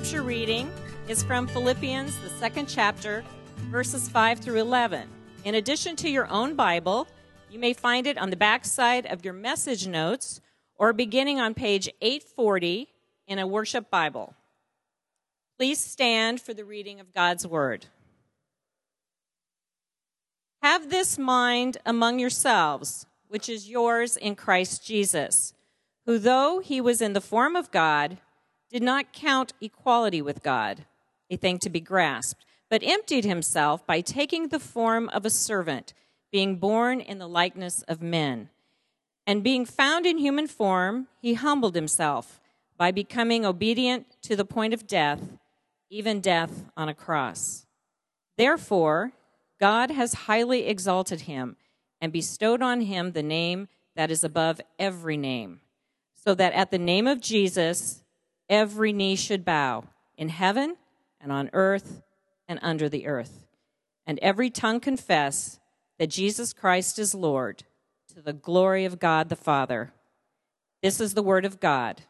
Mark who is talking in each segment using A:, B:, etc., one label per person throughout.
A: scripture reading is from Philippians, the second chapter, verses 5 through 11. In addition to your own Bible, you may find it on the back side of your message notes or beginning on page 840 in a worship Bible. Please stand for the reading of God's Word. Have this mind among yourselves, which is yours in Christ Jesus, who, though he was in the form of God, did not count equality with God a thing to be grasped, but emptied himself by taking the form of a servant, being born in the likeness of men. And being found in human form, he humbled himself by becoming obedient to the point of death, even death on a cross. Therefore, God has highly exalted him and bestowed on him the name that is above every name, so that at the name of Jesus, every knee should bow in heaven and on earth and under the earth, and every tongue confess that Jesus Christ is Lord to the glory of God the Father. This is the word of God.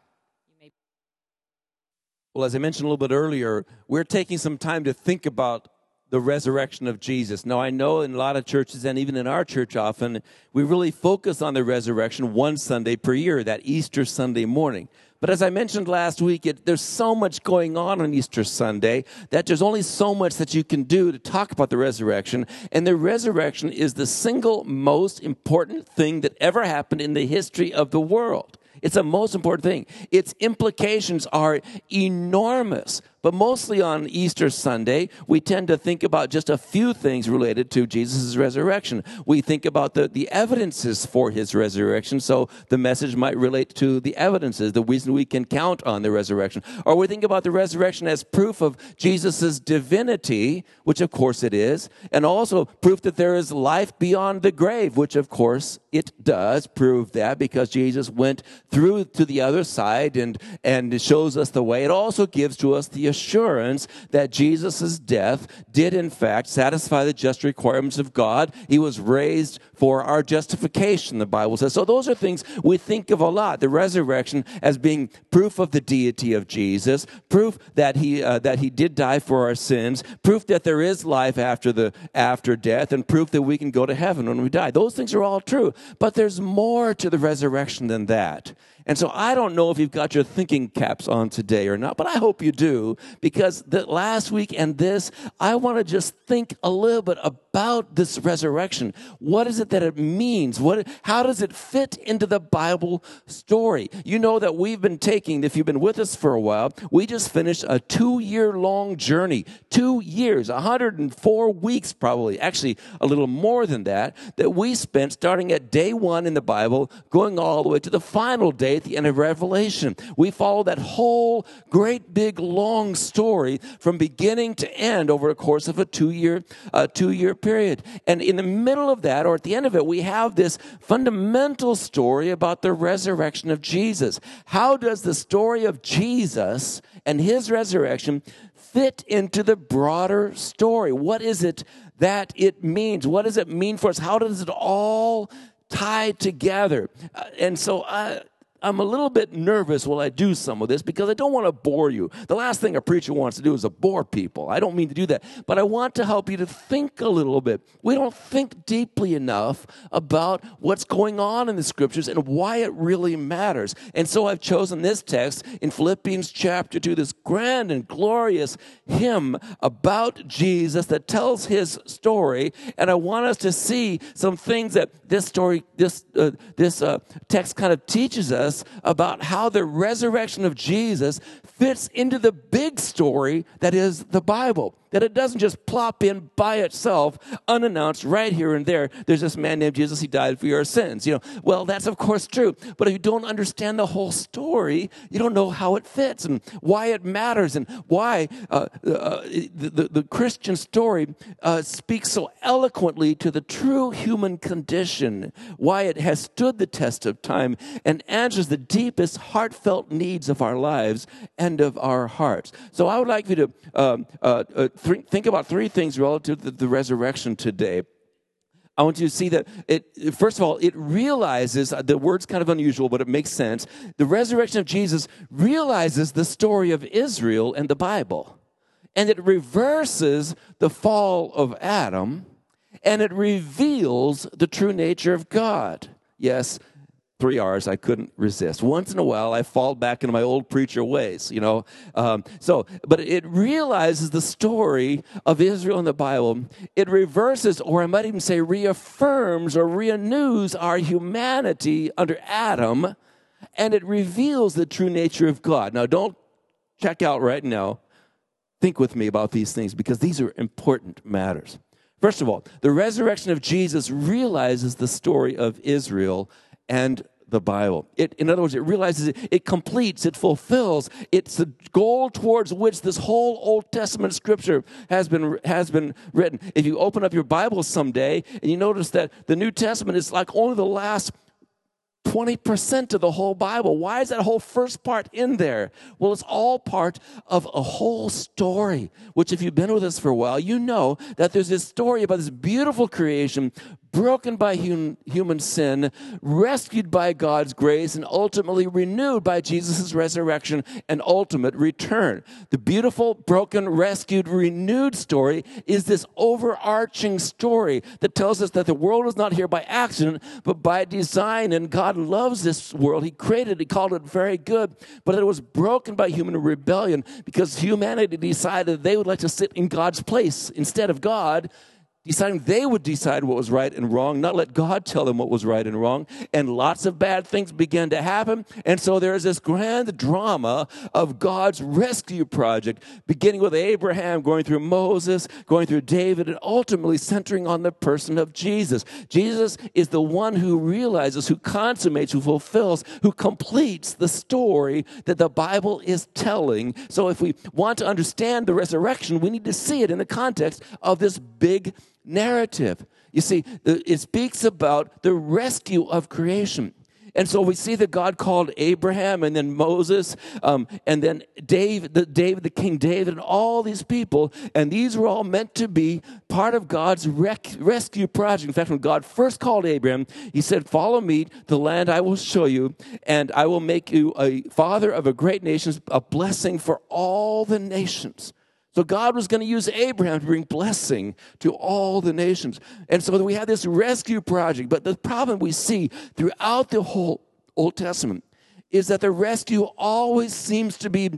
B: Well, as I mentioned a little bit earlier, we're taking some time to think about the resurrection of Jesus. Now, I know in a lot of churches and even in our church often, we really focus on the resurrection one Sunday per year, that Easter Sunday morning. But as I mentioned last week, it, there's so much going on on Easter Sunday that there's only so much that you can do to talk about the resurrection. And the resurrection is the single most important thing that ever happened in the history of the world. It's the most important thing. Its implications are enormous. But mostly on Easter Sunday, we tend to think about just a few things related to Jesus' resurrection. We think about the, the evidences for his resurrection, so the message might relate to the evidences, the reason we can count on the resurrection. Or we think about the resurrection as proof of Jesus' divinity, which of course it is, and also proof that there is life beyond the grave, which of course it does prove that because Jesus went through to the other side and, and shows us the way. It also gives to us the assurance that Jesus' death did, in fact, satisfy the just requirements of God. He was raised for our justification, the Bible says. So, those are things we think of a lot. The resurrection as being proof of the deity of Jesus, proof that he, uh, that he did die for our sins, proof that there is life after, the, after death, and proof that we can go to heaven when we die. Those things are all true. But there's more to the resurrection than that. And so I don't know if you've got your thinking caps on today or not, but I hope you do because the last week and this, I want to just think a little bit about this resurrection. What is it that it means? What, how does it fit into the Bible story? You know that we've been taking, if you've been with us for a while, we just finished a two year long journey, two years, 104 weeks probably, actually a little more than that, that we spent starting at day one in the Bible, going all the way to the final day at the end of Revelation. We follow that whole great big long story from beginning to end over a course of a two year, uh, two year period. And in the middle of that, or at the end of it, we have this fundamental story about the resurrection of Jesus. How does the story of Jesus and his resurrection fit into the broader story? What is it that it means? What does it mean for us? How does it all tie together? Uh, and so, uh, I'm a little bit nervous while I do some of this because I don't want to bore you. The last thing a preacher wants to do is to bore people. I don't mean to do that, but I want to help you to think a little bit. We don't think deeply enough about what's going on in the scriptures and why it really matters. And so I've chosen this text in Philippians chapter 2, this grand and glorious hymn about Jesus that tells his story. And I want us to see some things that this story, this, uh, this uh, text kind of teaches us us about how the resurrection of Jesus fits into the big story that is the Bible that it doesn't just plop in by itself, unannounced, right here and there. There's this man named Jesus, he died for your sins. You know, well, that's of course true. But if you don't understand the whole story, you don't know how it fits and why it matters and why uh, uh, the, the, the, Christian story uh, speaks so eloquently to the true human condition, why it has stood the test of time and answers the deepest heartfelt needs of our lives and of our hearts. So I would like you to um, uh, uh, think about three things relative to the resurrection today. I want you to see that it, first of all, it realizes, the word's kind of unusual, but it makes sense. The resurrection of Jesus realizes the story of Israel and the Bible. And it reverses the fall of Adam, and it reveals the true nature of God. Yes, three R's I couldn't resist. Once in a while, I fall back into my old preacher ways, you know. Um, so, but it realizes the story of Israel in the Bible. It reverses, or I might even say, reaffirms or renews our humanity under Adam, and it reveals the true nature of God. Now, don't check out right now. Think with me about these things because these are important matters. First of all, the resurrection of Jesus realizes the story of Israel and the Bible. It, in other words, it realizes it, it completes, it fulfills. It's the goal towards which this whole Old Testament scripture has been, has been written. If you open up your Bible someday and you notice that the New Testament is like only the last 20% of the whole Bible. Why is that whole first part in there? Well, it's all part of a whole story, which, if you've been with us for a while, you know that there's this story about this beautiful creation broken by hum, human sin, rescued by God's grace, and ultimately renewed by Jesus' resurrection and ultimate return. The beautiful, broken, rescued, renewed story is this overarching story that tells us that the world is not here by accident, but by design. And God loves this world. He created it, He called it very good, but it was broken by human rebellion because humanity decided they would like to sit in God's place instead of God deciding they would decide what was right and wrong, not let God tell them what was right and wrong. And lots of bad things began to happen. And so there's this grand drama of God's rescue project, beginning with Abraham, going through Moses, going through David, and ultimately centering on the person of Jesus. Jesus is the one who realizes, who consummates, who fulfills, who completes the story that the Bible is telling. So if we want to understand the resurrection, we need to see it in the context of this big narrative. You see, it speaks about the rescue of creation. And so we see that God called Abraham and then Moses um, and then David, the, David, the King David, and all these people. And these were all meant to be part of God's rec- rescue project. In fact, when God first called Abraham, he said, Follow me, the land I will show you, and I will make you a father of a great nation, a blessing for all the nations. So God was going to use Abraham to bring blessing to all the nations. And so we have this rescue project. But the problem we see throughout the whole Old Testament is that the rescue always seems to be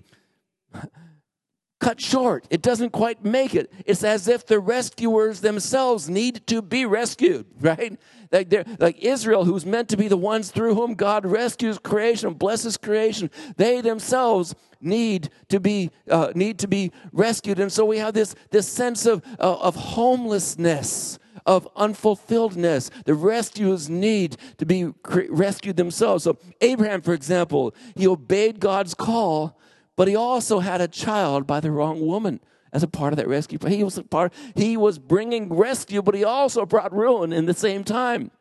B: cut short. It doesn't quite make it. It's as if the rescuers themselves need to be rescued, right? Like, like Israel, who's meant to be the ones through whom God rescues creation, blesses creation, they themselves need to be uh, need to be rescued. And so we have this this sense of uh, of homelessness of unfulfilledness. The rescuers need to be rescued themselves. So, Abraham, for example, he obeyed God's call, but he also had a child by the wrong woman as a part of that rescue. He was part, he was bringing rescue, but he also brought ruin in the same time.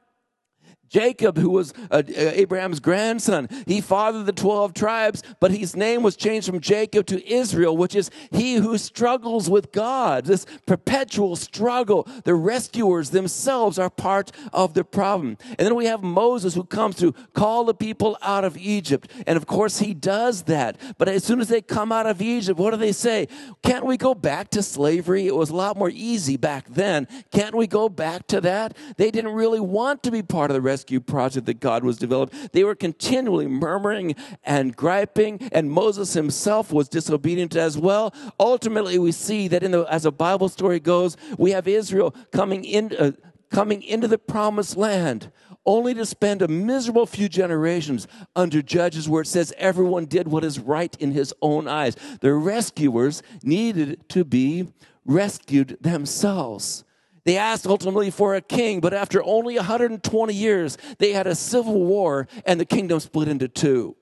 B: Jacob, who was uh, Abraham's grandson, he fathered the 12 tribes, but his name was changed from Jacob to Israel, which is he who struggles with God. This perpetual struggle. The rescuers themselves are part of the problem. And then we have Moses who comes to call the people out of Egypt. And of course, he does that. But as soon as they come out of Egypt, what do they say? Can't we go back to slavery? It was a lot more easy back then. Can't we go back to that? They didn't really want to be part of the rescue rescue project that God was developing. They were continually murmuring and griping, and Moses himself was disobedient as well. Ultimately, we see that in the, as a Bible story goes, we have Israel coming in. Uh, coming into the promised land only to spend a miserable few generations under judges where it says everyone did what is right in his own eyes. The rescuers needed to be rescued themselves. They asked ultimately for a king, but after only 120 years, they had a civil war and the kingdom split into two.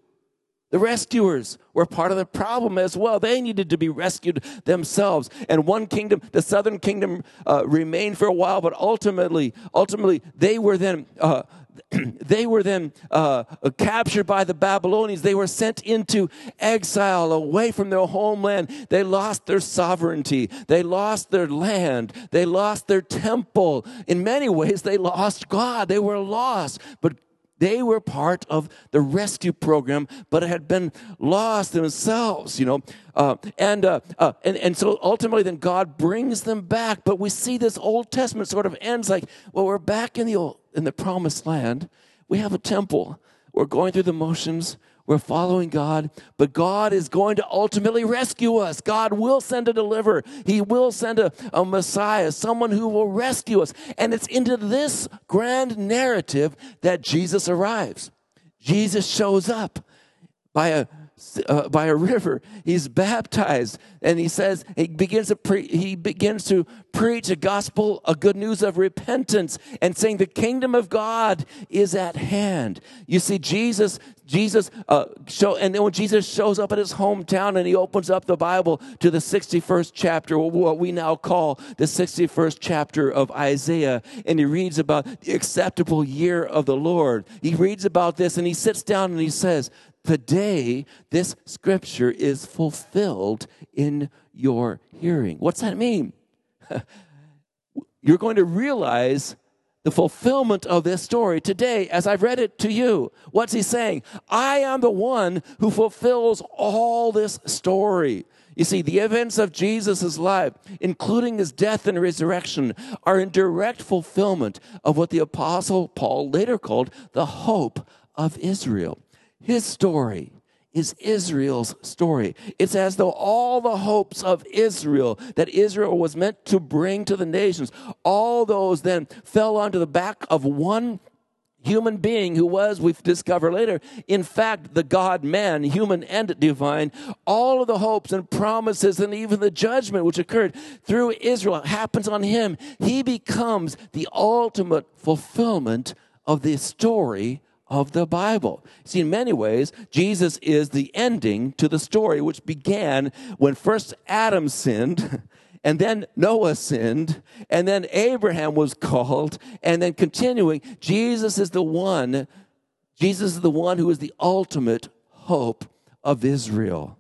B: The rescuers were part of the problem as well. They needed to be rescued themselves. And one kingdom, the southern kingdom, uh, remained for a while, but ultimately, ultimately, they were then uh, they were then uh, captured by the Babylonians. They were sent into exile away from their homeland. They lost their sovereignty. They lost their land. They lost their temple. In many ways, they lost God. They were lost. But they were part of the rescue program, but had been lost themselves, you know. Uh, and, uh, uh, and, and so ultimately, then God brings them back. But we see this Old Testament sort of ends like, well, we're back in the, old, in the promised land. We have a temple. We're going through the motions. We're following God, but God is going to ultimately rescue us. God will send a deliverer. He will send a, a Messiah, someone who will rescue us. And it's into this grand narrative that Jesus arrives. Jesus shows up by a uh, by a river. He's baptized, and he says he begins to pre- he begins to preach a gospel, a good news of repentance, and saying the kingdom of God is at hand. You see, Jesus, Jesus uh, show, and then when Jesus shows up at his hometown and he opens up the Bible to the 61st chapter, what we now call the 61st chapter of Isaiah, and he reads about the acceptable year of the Lord. He reads about this, and he sits down and he says, Today, this scripture is fulfilled in your hearing. What's that mean? You're going to realize the fulfillment of this story today as I've read it to you. What's he saying? I am the one who fulfills all this story. You see, the events of Jesus' life, including his death and resurrection, are in direct fulfillment of what the Apostle Paul later called the hope of Israel. His story is Israel's story. It's as though all the hopes of Israel that Israel was meant to bring to the nations, all those then fell onto the back of one human being who was, we've discovered later, in fact, the God man, human and divine. All of the hopes and promises and even the judgment which occurred through Israel happens on him. He becomes the ultimate fulfillment of the story of the Bible. See, in many ways, Jesus is the ending to the story which began when first Adam sinned. And then Noah sinned, and then Abraham was called, and then continuing, Jesus is the one, Jesus is the one who is the ultimate hope of Israel.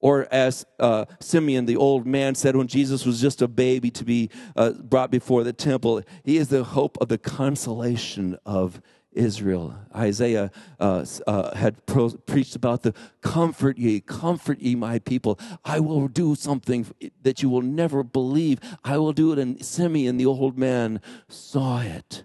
B: Or as uh, Simeon, the old man, said when Jesus was just a baby to be uh, brought before the temple, he is the hope of the consolation of Israel. Isaiah uh, uh, had pro- preached about the comfort ye, comfort ye, my people. I will do something that you will never believe. I will do it. And Simeon, the old man, saw it.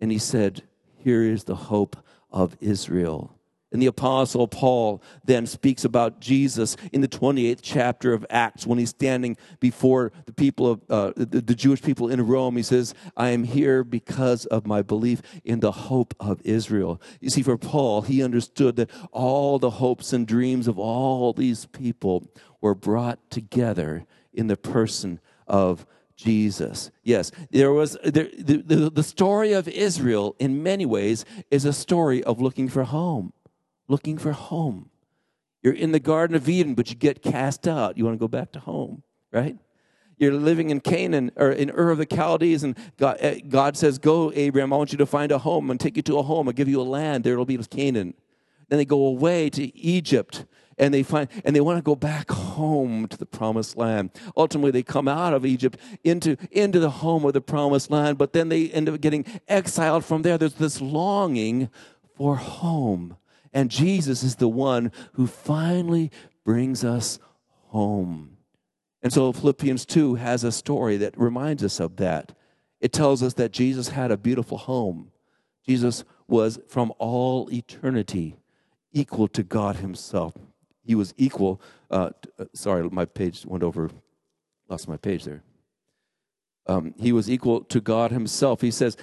B: And he said, Here is the hope of Israel. And the Apostle Paul then speaks about Jesus in the 28th chapter of Acts when he's standing before the people of uh, the, the Jewish people in Rome. He says, I am here because of my belief in the hope of Israel. You see, for Paul, he understood that all the hopes and dreams of all these people were brought together in the person of Jesus. Yes, there was there, the, the, the story of Israel in many ways is a story of looking for home looking for home. You're in the Garden of Eden, but you get cast out. You want to go back to home, right? You're living in Canaan or in Ur of the Chaldees, and God, eh, God says, Go, Abraham, I want you to find a home and take you to a home. I'll give you a land. There it'll be Canaan. Then they go away to Egypt and they find and they want to go back home to the promised land ultimately they come out of egypt into into the home of the promised land but then they end up getting exiled from there there's this longing for home and Jesus is the one who finally brings us home. And so Philippians 2 has a story that reminds us of that. It tells us that Jesus had a beautiful home. Jesus was from all eternity equal to God Himself. He was equal. Uh, uh sorry, my page went over, lost my page there um, he was equal to God himself. He says,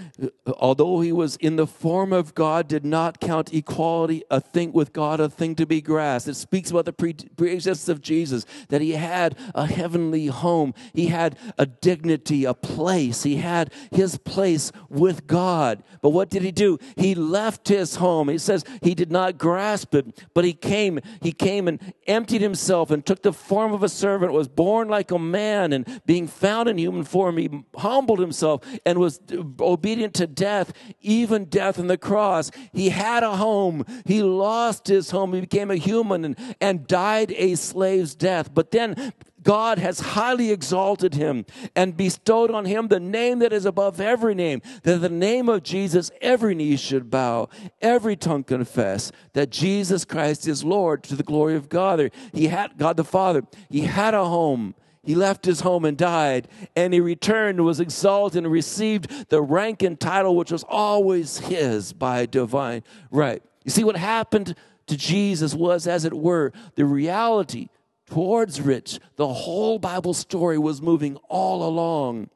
B: although he was in the form of God, did not count equality a thing with God, a thing to be grasped. It speaks about the pre existence of Jesus, that he had a heavenly home. He had a dignity, a place. He had his place with God. But what did he do? He left his home. He says he did not grasp it, but he came. He came and emptied himself and took the form of a servant, was born like a man, and being found in human form, he humbled himself and was obedient to death, even death on the cross. He had a home. He lost his home. He became a human and, and died a slave's death. But then God has highly exalted him and bestowed on him the name that is above every name, that the name of Jesus every knee should bow, every tongue confess that Jesus Christ is Lord to the glory of God. He had God the Father. He had a home. He left his home and died, and he returned, was exalted, and received the rank and title which was always his by divine right. You see, what happened to Jesus was, as it were, the reality towards which the whole Bible story was moving all along.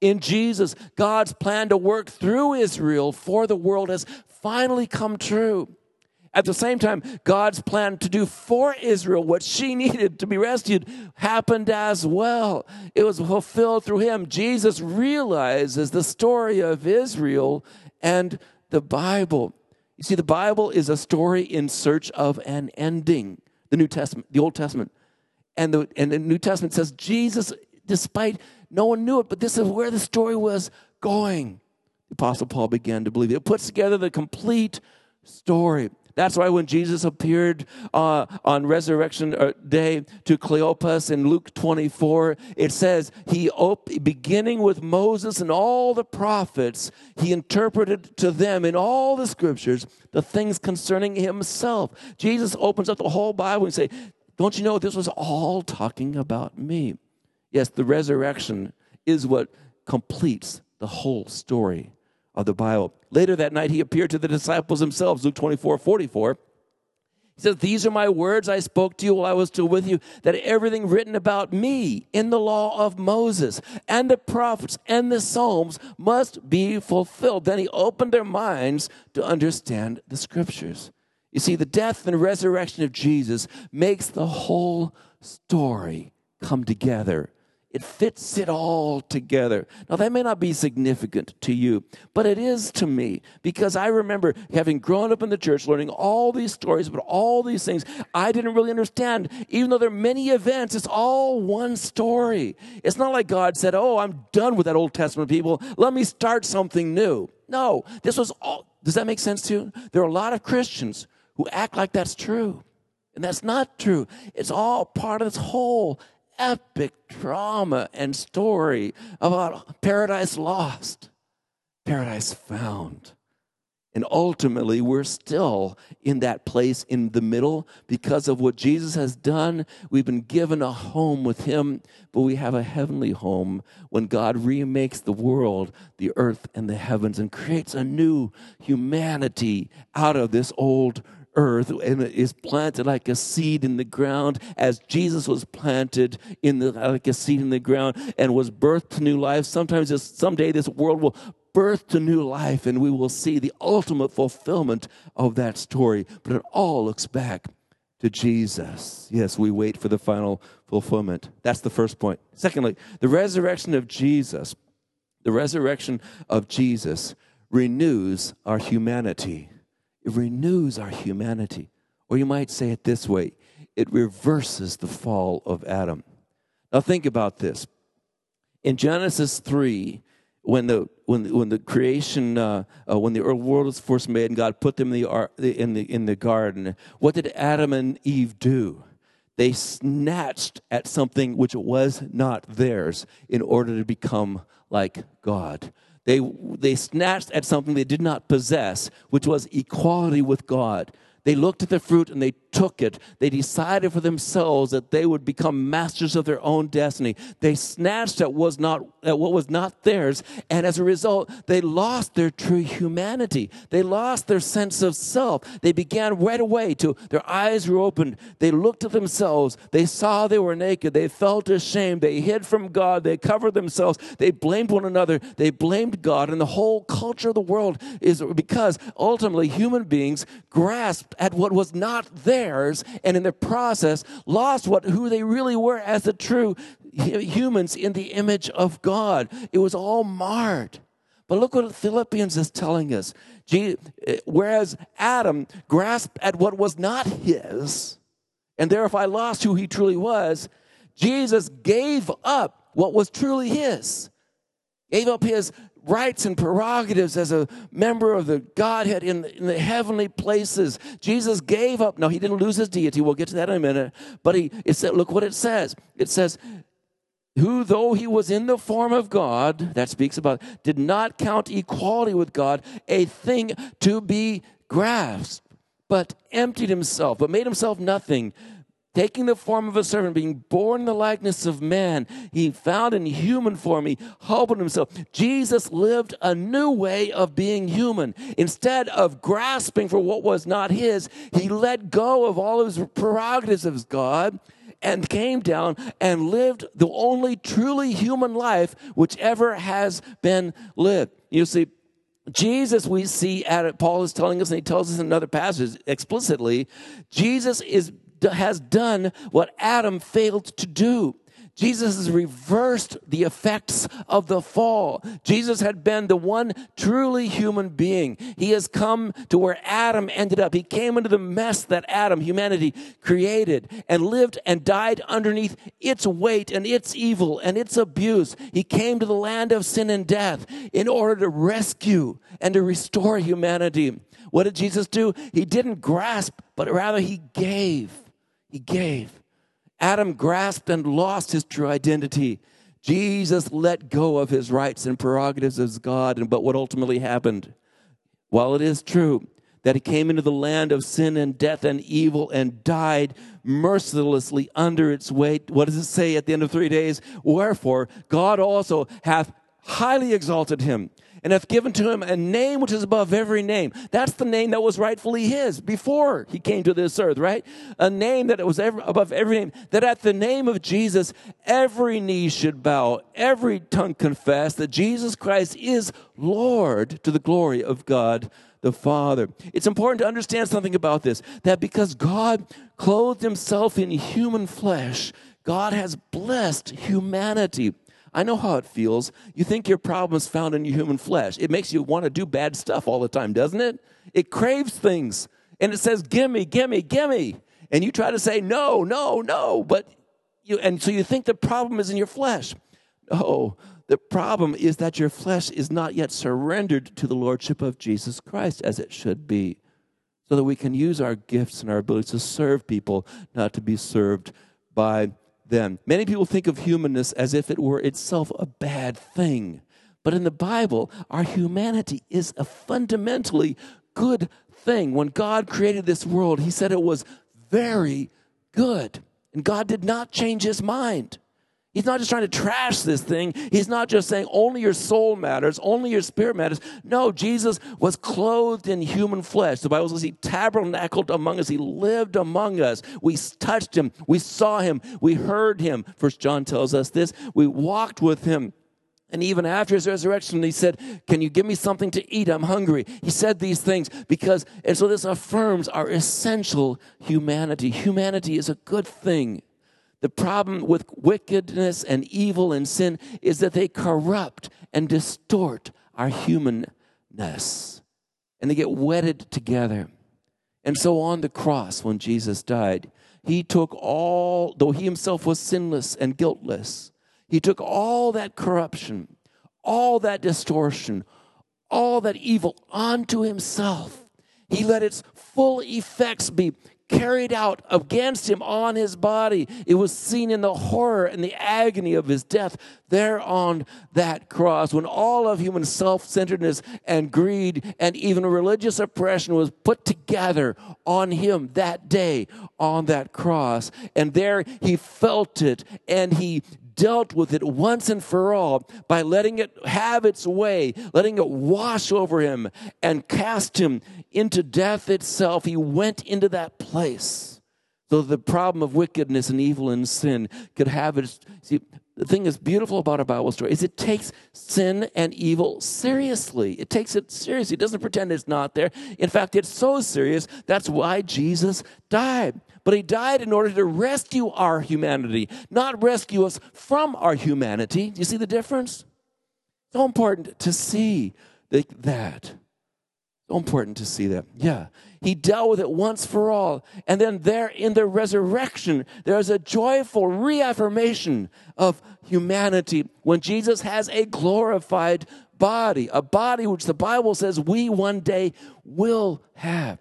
B: In Jesus, God's plan to work through Israel for the world has finally come true. At the same time, God's plan to do for Israel what she needed to be rescued happened as well. It was fulfilled through him. Jesus realizes the story of Israel and the Bible. You see, the Bible is a story in search of an ending. The New Testament, the Old Testament. And the, and the New Testament says Jesus, despite no one knew it, but this is where the story was going. The Apostle Paul began to believe it. It puts together the complete story. That's why when Jesus appeared uh, on resurrection uh, day to Cleopas in Luke 24, it says, he op- beginning with Moses and all the prophets, he interpreted to them in all the scriptures the things concerning himself. Jesus opens up the whole Bible and say, don't you know this was all talking about me? Yes, the resurrection is what completes the whole story of the Bible. Later that night, he appeared to the disciples themselves, Luke 24 44. He says, These are my words I spoke to you while I was still with you, that everything written about me in the law of Moses and the prophets and the Psalms must be fulfilled. Then he opened their minds to understand the scriptures. You see, the death and resurrection of Jesus makes the whole story come together. It fits it all together. Now, that may not be significant to you, but it is to me because I remember having grown up in the church, learning all these stories about all these things I didn't really understand. Even though there are many events, it's all one story. It's not like God said, Oh, I'm done with that Old Testament people. Let me start something new. No, this was all. Does that make sense to you? There are a lot of Christians who act like that's true. And that's not true. It's all part of this whole epic drama and story about paradise lost, paradise found. And ultimately, we're still in that place in the middle because of what Jesus has done. We've been given a home with Him, but we have a heavenly home when God remakes the world, the earth, and the heavens and creates a new humanity out of this old earth and is planted like a seed in the ground as Jesus was planted in the like a seed in the ground and was birthed to new life. Sometimes this, someday this world will birth to new life and we will see the ultimate fulfillment of that story. But it all looks back to Jesus. Yes, we wait for the final fulfillment. That's the first point. Secondly, the resurrection of Jesus, the resurrection of Jesus renews our humanity. It renews our humanity. Or you might say it this way it reverses the fall of Adam. Now, think about this. In Genesis 3, when the when when the creation uh, uh, when the world was first made and God put them in the in the in the garden, what did Adam and Eve do? They snatched at something which was not theirs in order to become like God. They, they snatched at something they did not possess, which was equality with God. They looked at the fruit and they took it. They decided for themselves that they would become masters of their own destiny. They snatched at, was not, at what was not theirs, and as a result, they lost their true humanity. They lost their sense of self. They began right away to, their eyes were opened. They looked at themselves. They saw they were naked. They felt ashamed. They hid from God. They covered themselves. They blamed one another. They blamed God. And the whole culture of the world is because ultimately human beings grasped at what was not theirs theirs and in the process lost what who they really were as the true humans in the image of God. It was all marred. But look what Philippians is telling us. Eh, whereas Adam grasped at what was not his, and therefore I lost who he truly was, Jesus gave up what was truly his. gave up his rights and prerogatives as a member of the Godhead in the, in the heavenly places. Jesus gave up. No, he didn't lose his deity. We'll get to that in a minute. But he, it said, look what it says. It says, who, though he was in the form of God, that speaks about, did not count equality with God a thing to be grasped, but emptied himself, but made himself nothing taking the form of a servant, being born in the likeness of man, he found in human form, he humbled himself. Jesus lived a new way of being human. Instead of grasping for what was not his, he let go of all his prerogatives as God and came down and lived the only truly human life which ever has been lived. You see, Jesus, we see at it, Paul is telling us, and he tells us in another passage explicitly, Jesus is has done what Adam failed to do. Jesus has reversed the effects of the fall. Jesus had been the one truly human being. He has come to where Adam ended up. He came into the mess that Adam, humanity, created and lived and died underneath its weight and its evil and its abuse. He came to the land of sin and death in order to rescue and to restore humanity. What did Jesus do? He didn't grasp, but rather he gave. He gave. Adam grasped and lost his true identity. Jesus let go of his rights and prerogatives as God. And but what ultimately happened? While it is true that he came into the land of sin and death and evil and died mercilessly under its weight, what does it say at the end of three days? Wherefore, God also hath highly exalted him and hath given to him a name which is above every name. That's the name that was rightfully his before he came to this earth, right? A name that was ever, above every name, that at the name of Jesus, every knee should bow, every tongue confess that Jesus Christ is Lord to the glory of God the Father. It's important to understand something about this that because God clothed himself in human flesh, God has blessed humanity I know how it feels. You think your problem is found in your human flesh. It makes you want to do bad stuff all the time, doesn't it? It craves things and it says, Gimme, gimme, gimme. And you try to say, No, no, no. But you, and so you think the problem is in your flesh. No, the problem is that your flesh is not yet surrendered to the Lordship of Jesus Christ as it should be, so that we can use our gifts and our abilities to serve people, not to be served by them. Many people think of humanness as if it were itself a bad thing. But in the Bible, our humanity is a fundamentally good thing. When God created this world, He said it was very good. And God did not change His mind. He's not just trying to trash this thing. He's not just saying only your soul matters, only your spirit matters. No, Jesus was clothed in human flesh. The Bible says he tabernacled among us. He lived among us. We touched him. We saw him. We heard him. First John tells us this. We walked with him. And even after his resurrection, he said, Can you give me something to eat? I'm hungry. He said these things because, and so this affirms our essential humanity. Humanity is a good thing. The problem with wickedness and evil and sin is that they corrupt and distort our humanness. And they get wedded together. And so on the cross, when Jesus died, he took all, though he himself was sinless and guiltless, he took all that corruption, all that distortion, all that evil onto himself. He let its full effects be carried out against him on his body. It was seen in the horror and the agony of his death there on that cross when all of human self centeredness and greed and even religious oppression was put together on him that day on that cross. And there he felt it and he dealt with it once and for all by letting it have its way, letting it wash over him and cast him into death itself. He went into that place. So the problem of wickedness and evil and sin could have its. See, the thing that's beautiful about a Bible story is it takes sin and evil seriously. It takes it seriously. It doesn't pretend it's not there. In fact, it's so serious. That's why Jesus died. But he died in order to rescue our humanity, not rescue us from our humanity. Do you see the difference? So important to see that. So important to see that. Yeah. He dealt with it once for all. And then there in the resurrection, there's a joyful reaffirmation of humanity when Jesus has a glorified body, a body which the Bible says we one day will have.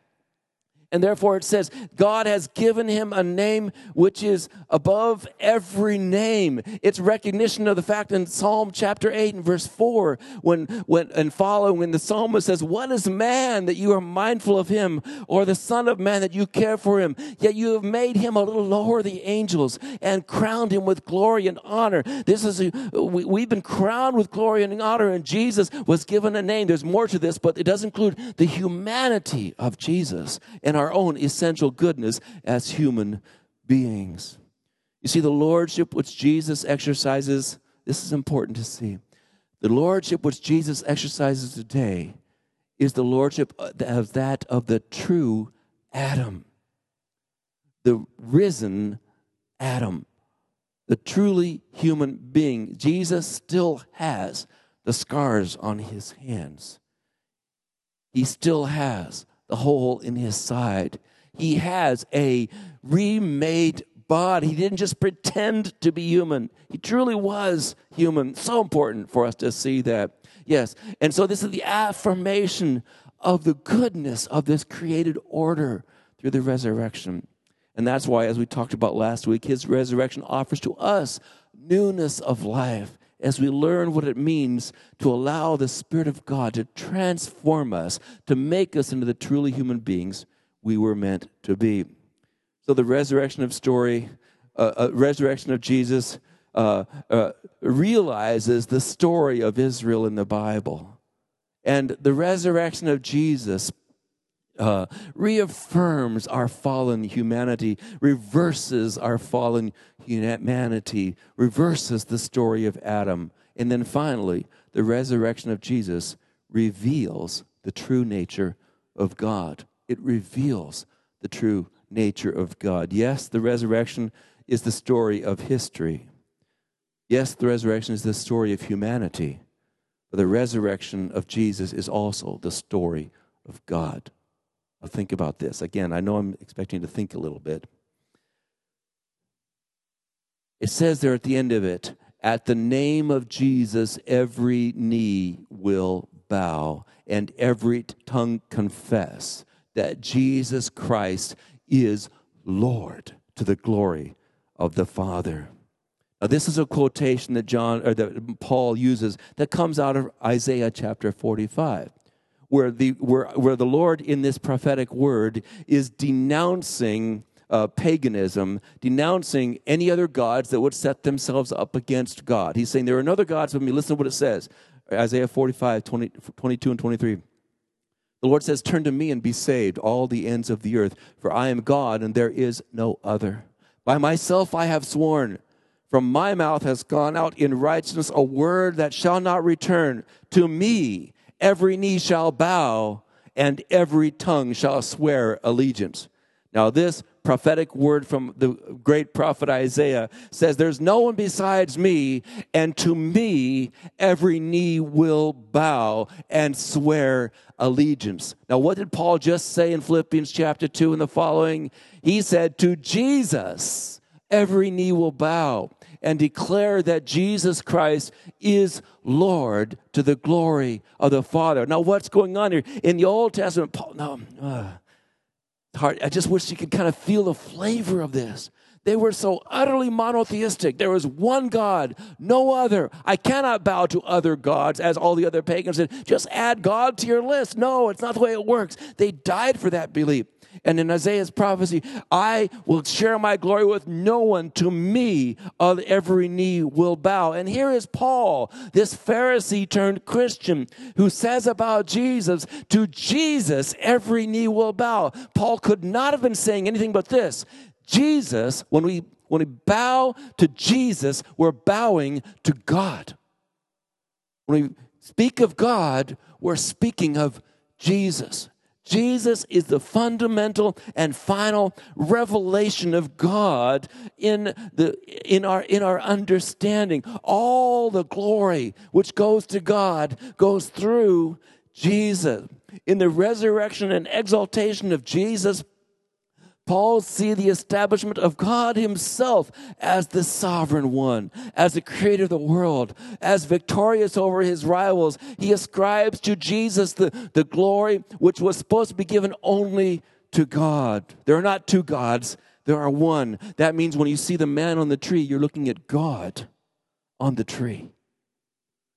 B: And therefore it says, God has given him a name which is above every name. It's recognition of the fact in Psalm chapter 8 and verse 4, when, when, and following, when the psalmist says, What is man that you are mindful of him, or the son of man that you care for him? Yet you have made him a little lower than the angels and crowned him with glory and honor. This is, a, we, we've been crowned with glory and honor, and Jesus was given a name. There's more to this, but it does include the humanity of Jesus. And our own essential goodness as human beings. You see, the lordship which Jesus exercises, this is important to see. The lordship which Jesus exercises today is the lordship of that of the true Adam, the risen Adam, the truly human being. Jesus still has the scars on his hands. He still has the hole in his side. He has a remade body. He didn't just pretend to be human, he truly was human. So important for us to see that. Yes. And so this is the affirmation of the goodness of this created order through the resurrection. And that's why, as we talked about last week, his resurrection offers to us newness of life as we learn what it means to allow the Spirit of God to transform us, to make us into the truly human beings we were meant to be. So the resurrection of story, uh, uh, resurrection of Jesus, uh, uh realizes the story of Israel in the Bible. And the resurrection of Jesus uh, reaffirms our fallen humanity, reverses our fallen humanity, reverses the story of Adam. And then finally, the resurrection of Jesus reveals the true nature of God. It reveals the true nature of God. Yes, the resurrection is the story of history. Yes, the resurrection is the story of humanity. But the resurrection of Jesus is also the story of God. Now think about this. Again, I know I'm expecting to think a little bit. It says there at the end of it, at the name of Jesus, every knee will bow and every tongue confess that Jesus Christ is Lord to the glory of the Father. Now, this is a quotation that John or that Paul uses that comes out of Isaiah chapter 45 where the, where, where the Lord in this prophetic word is denouncing uh, paganism, denouncing any other gods that would set themselves up against God. He's saying there are no gods but me. Listen to what it says Isaiah 45, 20, 22 and 23. The Lord says, Turn to me and be saved, all the ends of the earth, for I am God and there is no other. By myself I have sworn. From my mouth has gone out in righteousness a word that shall not return to me every knee shall bow and every tongue shall swear allegiance. Now, this prophetic word from the great prophet Isaiah says, There's no one besides me, and to me every knee will bow and swear allegiance. Now, what did Paul just say in Philippians chapter 2 and the following? He said, To Jesus every knee will bow and declare that Jesus Christ is Lord to the glory of the Father. Now, what's going on here? In the Old Testament, Paul, no, uh, hard. I just wish you could kind of feel the flavor of this. They were so utterly monotheistic. There was one God, no other. I cannot bow to other gods, as all the other pagans did. Just add God to your list. No, it's not the way it works. They died for that belief. And in Isaiah's prophecy, I will share my glory with no one. To me, of every knee will bow. And here is Paul, this Pharisee turned Christian, who says about Jesus, to Jesus, every knee will bow. Paul could not have been saying anything but this. Jesus, when we when we bow to Jesus, we're bowing to God. When we speak of God, we're speaking of Jesus. Jesus is the fundamental and final revelation of God in, the, in, our, in our understanding. All the glory which goes to God goes through Jesus. In the resurrection and exaltation of Jesus, Paul see the establishment of God himself as the sovereign one, as the creator of the world, as victorious over his rivals. He ascribes to Jesus the, the glory which was supposed to be given only to God. There are not two gods, there are one. That means when you see the man on the tree, you're looking at God on the tree.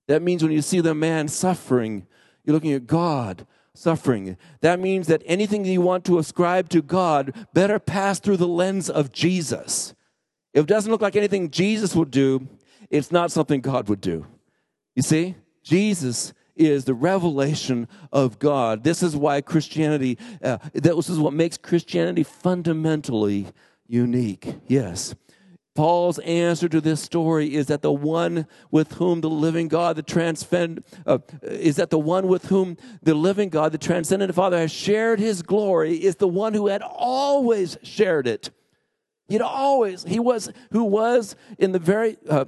B: That means when you see the man suffering, you're looking at God suffering. That means that anything you want to ascribe to God better pass through the lens of Jesus. If it doesn't look like anything Jesus would do, it's not something God would do. You see, Jesus is the revelation of God. This is why Christianity, uh, this is what makes Christianity fundamentally unique. Yes. Paul's answer to this story is that the one with whom the living God, the transcend, uh, is that the one with whom the living God, the transcendent Father, has shared His glory, is the one who had always shared it. He'd always, he was who was in the very. Uh,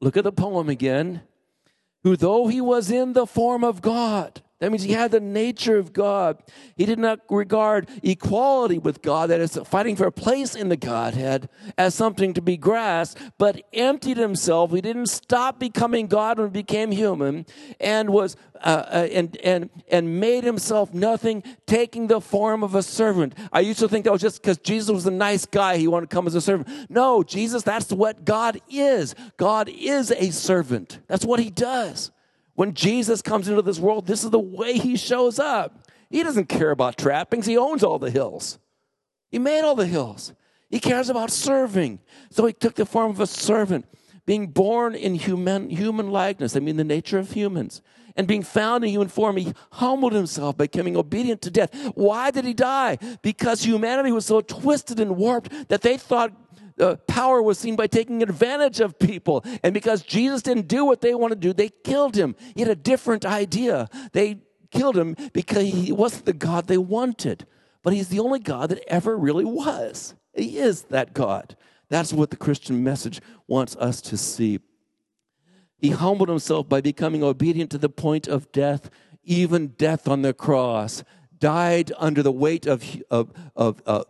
B: look at the poem again. Who, though he was in the form of God, that means he had the nature of God. He did not regard equality with God, that is, fighting for a place in the Godhead, as something to be grasped, but emptied himself. He didn't stop becoming God when he became human, and was uh, uh, and and and made himself nothing, taking the form of a servant. I used to think that was just because Jesus was a nice guy, he wanted to come as a servant. No, Jesus, that's what God is. God is a servant. That's what he does. When Jesus comes into this world, this is the way he shows up. He doesn't care about trappings, he owns all the hills. He made all the hills. He cares about serving. So he took the form of a servant, being born in human, human likeness, I mean, the nature of humans. And being found in human form, he humbled himself by becoming obedient to death. Why did he die? Because humanity was so twisted and warped that they thought uh, power was seen by taking advantage of people. And because Jesus didn't do what they wanted to do, they killed him. He had a different idea. They killed him because he wasn't the God they wanted. But he's the only God that ever really was. He is that God. That's what the Christian message wants us to see. He humbled himself by becoming obedient to the point of death, even death on the cross. Died under the weight of, of, of uh,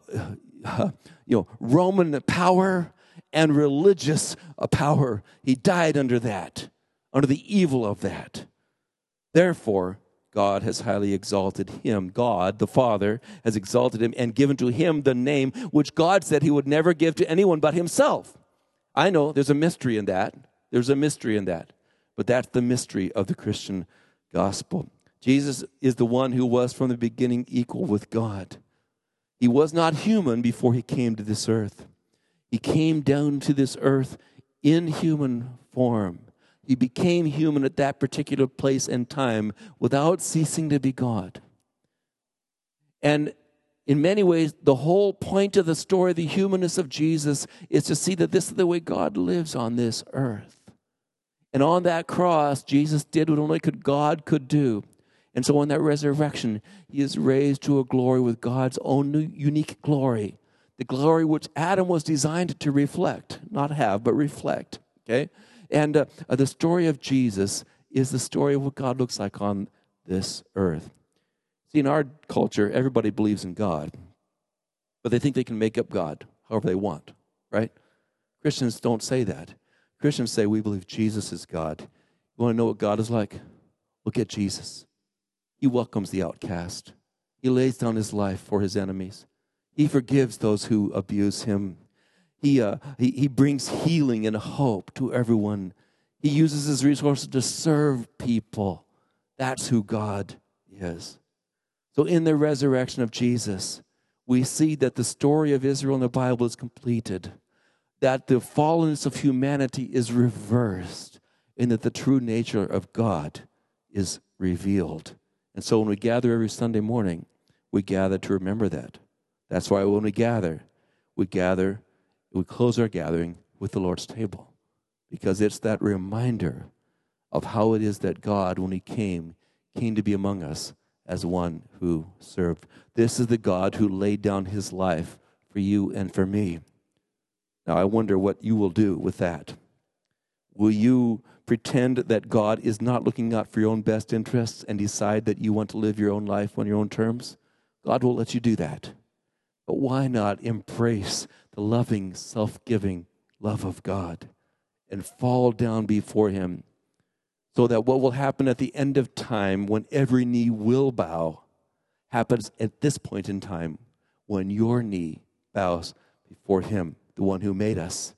B: Uh, you know, Roman power and religious power. He died under that, under the evil of that. Therefore, God has highly exalted him. God, the Father, has exalted him and given to him the name which God said he would never give to anyone but himself. I know there's a mystery in that. There's a mystery in that. But that's the mystery of the Christian gospel. Jesus is the one who was from the beginning equal with God. He was not human before he came to this earth. He came down to this earth in human form. He became human at that particular place and time without ceasing to be God. And in many ways, the whole point of the story, the humanness of Jesus, is to see that this is the way God lives on this earth. And on that cross, Jesus did what only could God could do. And so, in that resurrection, he is raised to a glory with God's own unique glory, the glory which Adam was designed to reflect, not have, but reflect. Okay? And uh, uh, the story of Jesus is the story of what God looks like on this earth. See, in our culture, everybody believes in God, but they think they can make up God however they want, right? Christians don't say that. Christians say we believe Jesus is God. You want to know what God is like? Look at Jesus. He welcomes the outcast. He lays down his life for his enemies. He forgives those who abuse him. He, uh, he, he brings healing and hope to everyone. He uses his resources to serve people. That's who God is. So, in the resurrection of Jesus, we see that the story of Israel in the Bible is completed, that the fallenness of humanity is reversed, and that the true nature of God is revealed. And so when we gather every Sunday morning, we gather to remember that. That's why when we gather, we gather, we close our gathering with the Lord's table because it's that reminder of how it is that God, when He came, came to be among us as one who served. This is the God who laid down His life for you and for me. Now, I wonder what you will do with that. Will you pretend that God is not looking out for your own best interests and decide that you want to live your own life on your own terms? God will let you do that. But why not embrace the loving, self giving love of God and fall down before Him so that what will happen at the end of time when every knee will bow happens at this point in time when your knee bows before Him, the one who made us,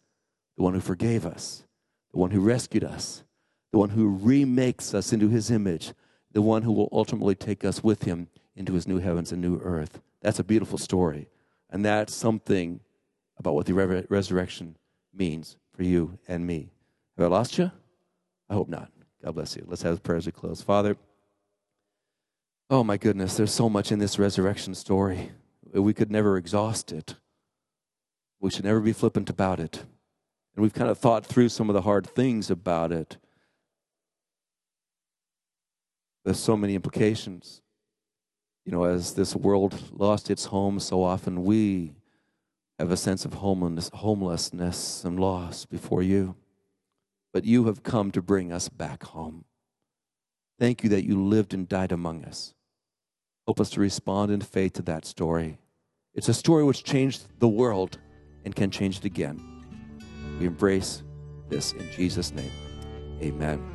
B: the one who forgave us, the one who rescued us, the one who remakes us into His image, the one who will ultimately take us with Him into His new heavens and new earth. That's a beautiful story. And that's something about what the re- resurrection means for you and me. Have I lost you? I hope not. God bless you. Let's have prayers to close. Father, oh my goodness, there's so much in this resurrection story. We could never exhaust it. We should never be flippant about it. And we've kind of thought through some of the hard things about it. There's so many implications. You know, as this world lost its home so often, we have a sense of homelessness, and loss before you but you have come to bring us back home. Thank you that you lived and died among us. Help us to respond in faith to that story. It's a story which changed the world and can change it again. We embrace this in Jesus' name. Amen.